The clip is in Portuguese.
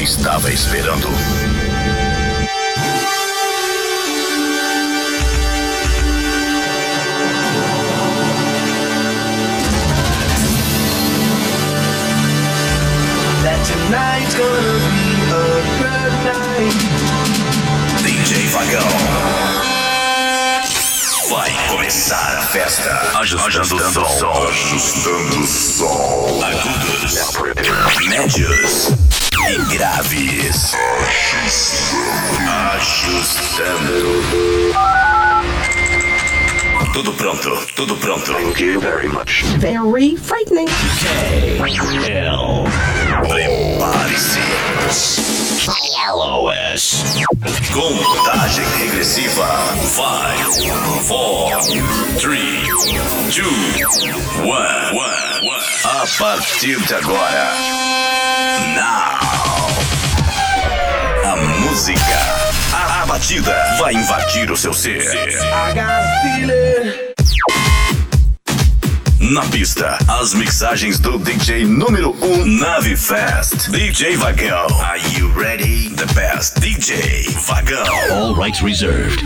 estava esperando. Tonight's gonna be a good night. DJ Vagão. Vai começar a festa. Ajustando, o som. Ajustando o som. Agudos. Médios. Tudo pronto, tudo pronto. Thank you very much. Very frightening. L. Prepare-se. LOS. Contagem regressiva. 5, 4, 3, 2, 1. A partir de agora. Now. A música. Batida vai invadir o seu ser. Na pista, as mixagens do DJ número 1 um, Nave Fest. DJ Vagão. Are you ready? The best DJ Vagão. All rights reserved.